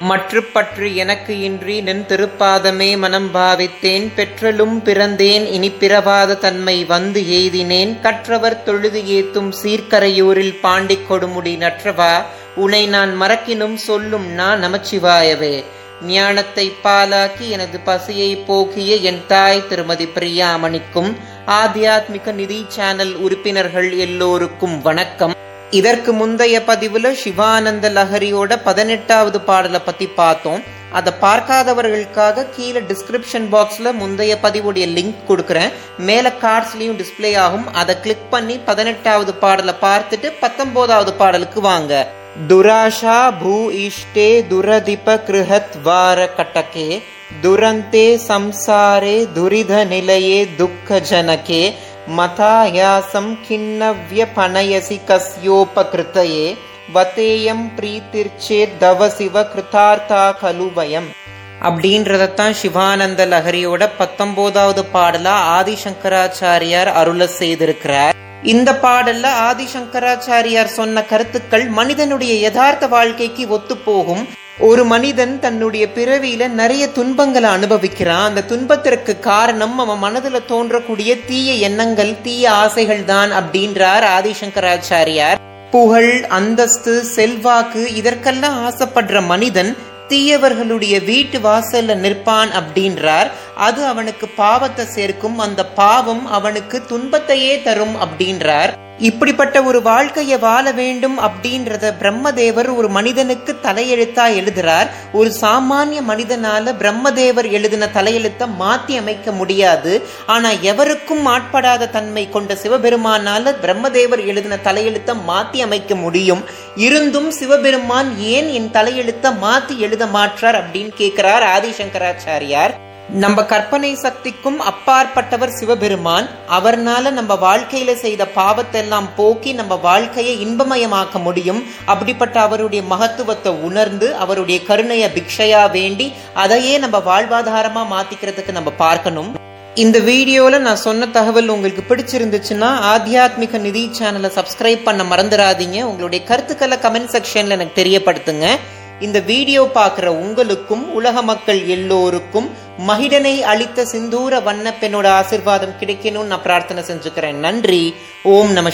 மற்றுப்பற்று எனக்கு இன்றி நின் திருப்பாதமே மனம் பாவித்தேன் பெற்றலும் பிறந்தேன் இனி பிறவாத தன்மை வந்து எய்தினேன். கற்றவர் தொழுது ஏத்தும் சீர்கரையூரில் பாண்டிக் கொடுமுடி நற்றவா? உனை நான் மறக்கினும் சொல்லும் நான் நமச்சிவாயவே. ஞானத்தை பாலாக்கி எனது பசியை போக்கிய என் தாய் திருமதி பிரியாமணிக்கும் ஆத்தியாத்மிக நிதி சேனல் உறுப்பினர்கள் எல்லோருக்கும் வணக்கம். இதற்கு முந்தைய பதிவுல சிவானந்த லஹரியோட பதினெட்டாவது பாடலை பத்தி பார்த்தோம். அதை பார்க்காதவர்களுக்காக கீழே டிஸ்கிரிப்ஷன் பாக்ஸில் முந்தைய பதிவுடைய லிங்க் கொடுக்குறேன். மேலே கார்ட்ஸ்லயும் டிஸ்ப்ளே ஆகும். அதை கிளிக் பண்ணி பதினெட்டாவது பாடலை பார்த்துட்டு பத்தொன்பதாவது பாடலுக்கு வாங்க. துராஷா பூ இஷ்டே துரதிப கிருஹத் வார கட்டகே துரந்தே சம்சாரே துரித நிலையே துக்க ஜனகே மதாயாசம் கிண்ணவ்ய பணயசி கஸ்யோபகிருத்தயே வதேயம் பிரீத்திர்ச்சே தவ சிவ கிருதார்த்தா கலு வயம். அப்படின்றதத்தான் சிவானந்த லஹரியோட பத்தொன்பதாவது பாடலா ஆதிசங்கராச்சாரியார் அருள செய்திருக்கிறார். இந்த பாடல்ல ஆதிசங்கராச்சாரியார் சொன்ன கருத்துக்கள் மனிதனுடைய யதார்த்த வாழ்க்கைக்கு ஒத்து போகும் ஒரு மனிதன் தன்னுடைய பிறவியில நிறைய துன்பங்களை அனுபவிக்கிறான் அந்த துன்பத்திற்கு காரணம் அவன் மனதுல தோன்றக்கூடிய தீய எண்ணங்கள் தீய ஆசைகள் தான் அப்படின்றார் ஆதிசங்கராச்சாரியார். புகழ் அந்தஸ்து செல்வாக்கு இதற்கெல்லாம் ஆசைப்படுற மனிதன் தீயவர்களுடைய வீட்டு வாசல்ல நிற்பான் அப்படின்றார். அது அவனுக்கு பாவத்தை சேர்க்கும். அந்த பாவம் அவனுக்கு துன்பத்தையே தரும் அப்படின்றார். இப்படிப்பட்ட ஒரு வாழ்க்கையை வாழ வேண்டும் அப்படின்றத பிரம்மதேவர் ஒரு மனிதனுக்கு தலையெழுத்தா எழுதுறார். ஒரு சாமானிய மனிதனால பிரம்மதேவர் எழுதின தலையெழுத்தை மாத்தி அமைக்க முடியாது. ஆனா எவருக்கும் ஆட்படாத தன்மை கொண்ட சிவபெருமானால பிரம்மதேவர் எழுதின தலையெழுத்தை மாத்தி அமைக்க முடியும். இருந்தும் சிவபெருமான் ஏன் என் தலையெழுத்தை மாத்தி எழுத மாற்றார் அப்படின்னு கேட்கிறார் ஆதிசங்கராச்சாரியார். நம்ம கற்பனை சக்திக்கும் அப்பாற்பட்டவர் சிவபெருமான். அவர்னால நம்ம வாழ்க்கையில செய்த பாவத்தை எல்லாம் போக்கி நம்ம வாழ்க்கையை இன்பமயமாக்க முடியும். அப்படிப்பட்ட அவருடைய மகத்துவத்தை உணர்ந்து அவருடைய கருணைய பிக்ஷையா வேண்டி அதையே நம்ம வாழ்வாதாரமா மாத்திக்கிறதுக்கு நம்ம பார்க்கணும். இந்த வீடியோல நான் சொன்ன தகவல் உங்களுக்கு பிடிச்சிருந்துச்சுன்னா ஆத்தியாத்மிக நிதி சேனலை சப்ஸ்கிரைப் பண்ண மறந்துடாதீங்க. உங்களுடைய கருத்துக்களை கமெண்ட் செக்ஷன்ல எனக்கு தெரியப்படுத்துங்க. இந்த வீடியோ பார்க்குற உங்களுக்கும் உலக மக்கள் எல்லோருக்கும் மகிடனை அளித்த சிந்தூர வண்ண பெண்ணோட ஆசிர்வாதம் கிடைக்கணும்னு நான் பிரார்த்தனை செஞ்சுக்கிறேன். நன்றி. ஓம் நம